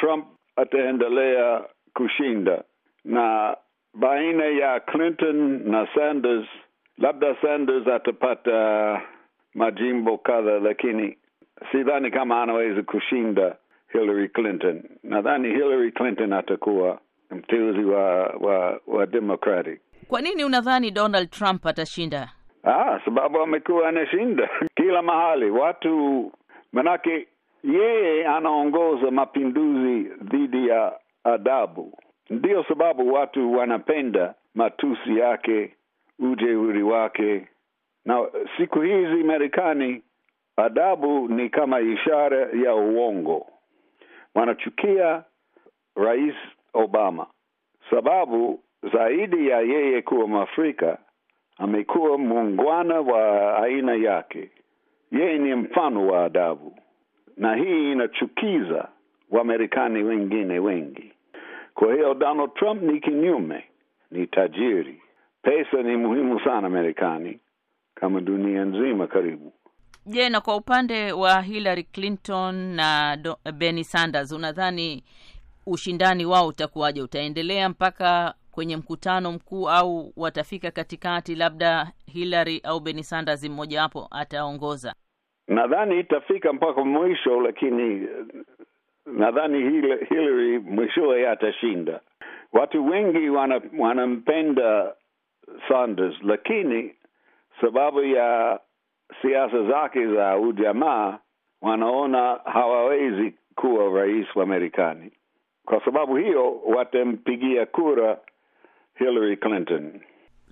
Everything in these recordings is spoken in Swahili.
Trump ataendelea kushinda, na baina ya Clinton na Sanders, labda Sanders atapata majimbo kadha, lakini sidhani kama anaweza kushinda Hillary Clinton. Nadhani Hillary Clinton atakuwa mteuzi wa, wa, wa Democratic. Kwa nini unadhani Donald Trump atashinda? Ah, sababu amekuwa anashinda kila mahali watu, manake yeye anaongoza mapinduzi dhidi ya adabu. Ndiyo sababu watu wanapenda matusi yake, ujeuri wake, na siku hizi Marekani adabu ni kama ishara ya uongo. Wanachukia Rais Obama sababu zaidi ya yeye kuwa Mwafrika amekuwa muungwana wa aina yake. Yeye ni mfano wa adabu, na hii inachukiza Wamarekani wengine wengi. Kwa hiyo Donald Trump ni kinyume, ni tajiri. Pesa ni muhimu sana Marekani, kama dunia nzima karibu. Je, na kwa upande wa Hillary Clinton na Bernie Sanders, unadhani ushindani wao utakuwaje? Utaendelea mpaka kwenye mkutano mkuu au watafika katikati, labda Hillary au Bernie Sanders mmojawapo ataongoza? Nadhani itafika mpaka mwisho, lakini nadhani Hillary mwishowe atashinda. Watu wengi wanampenda wana Sanders, lakini sababu ya siasa zake za ujamaa wanaona hawawezi kuwa rais wa Marekani. Kwa sababu hiyo watampigia kura Hillary Clinton.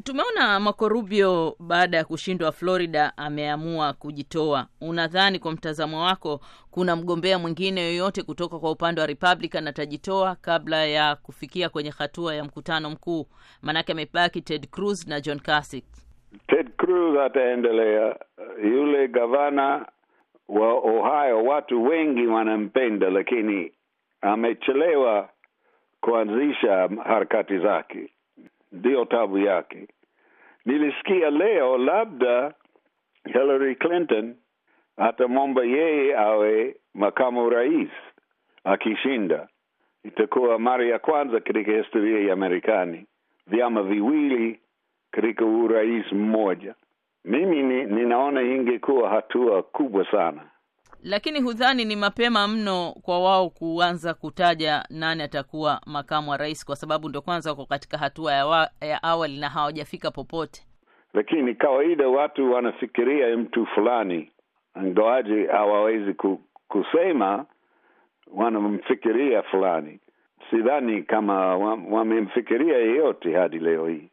Tumeona Marco Rubio baada ya kushindwa Florida ameamua kujitoa. Unadhani kwa mtazamo wako kuna mgombea mwingine yoyote kutoka kwa upande wa Republican atajitoa kabla ya kufikia kwenye hatua ya mkutano mkuu? Maanake amebaki Ted Cruz na John Kasich. Ted Cruz ataendelea. Yule gavana wa Ohio watu wengi wanampenda, lakini amechelewa kuanzisha harakati zake, ndiyo tabu yake. Nilisikia leo labda Hillary Clinton atamwomba yeye awe makamu rais akishinda. Itakuwa mara ya kwanza katika historia ya Marekani vyama viwili katika urais mmoja. Mimi ni, ninaona ingekuwa hatua kubwa sana lakini hudhani ni mapema mno kwa wao kuanza kutaja nani atakuwa makamu wa rais, kwa sababu ndo kwanza wako katika hatua ya, ya awali na hawajafika popote. Lakini kawaida watu wanafikiria mtu fulani, ingawaje hawawezi kusema wanamfikiria fulani. Sidhani kama wamemfikiria yeyote hadi leo hii.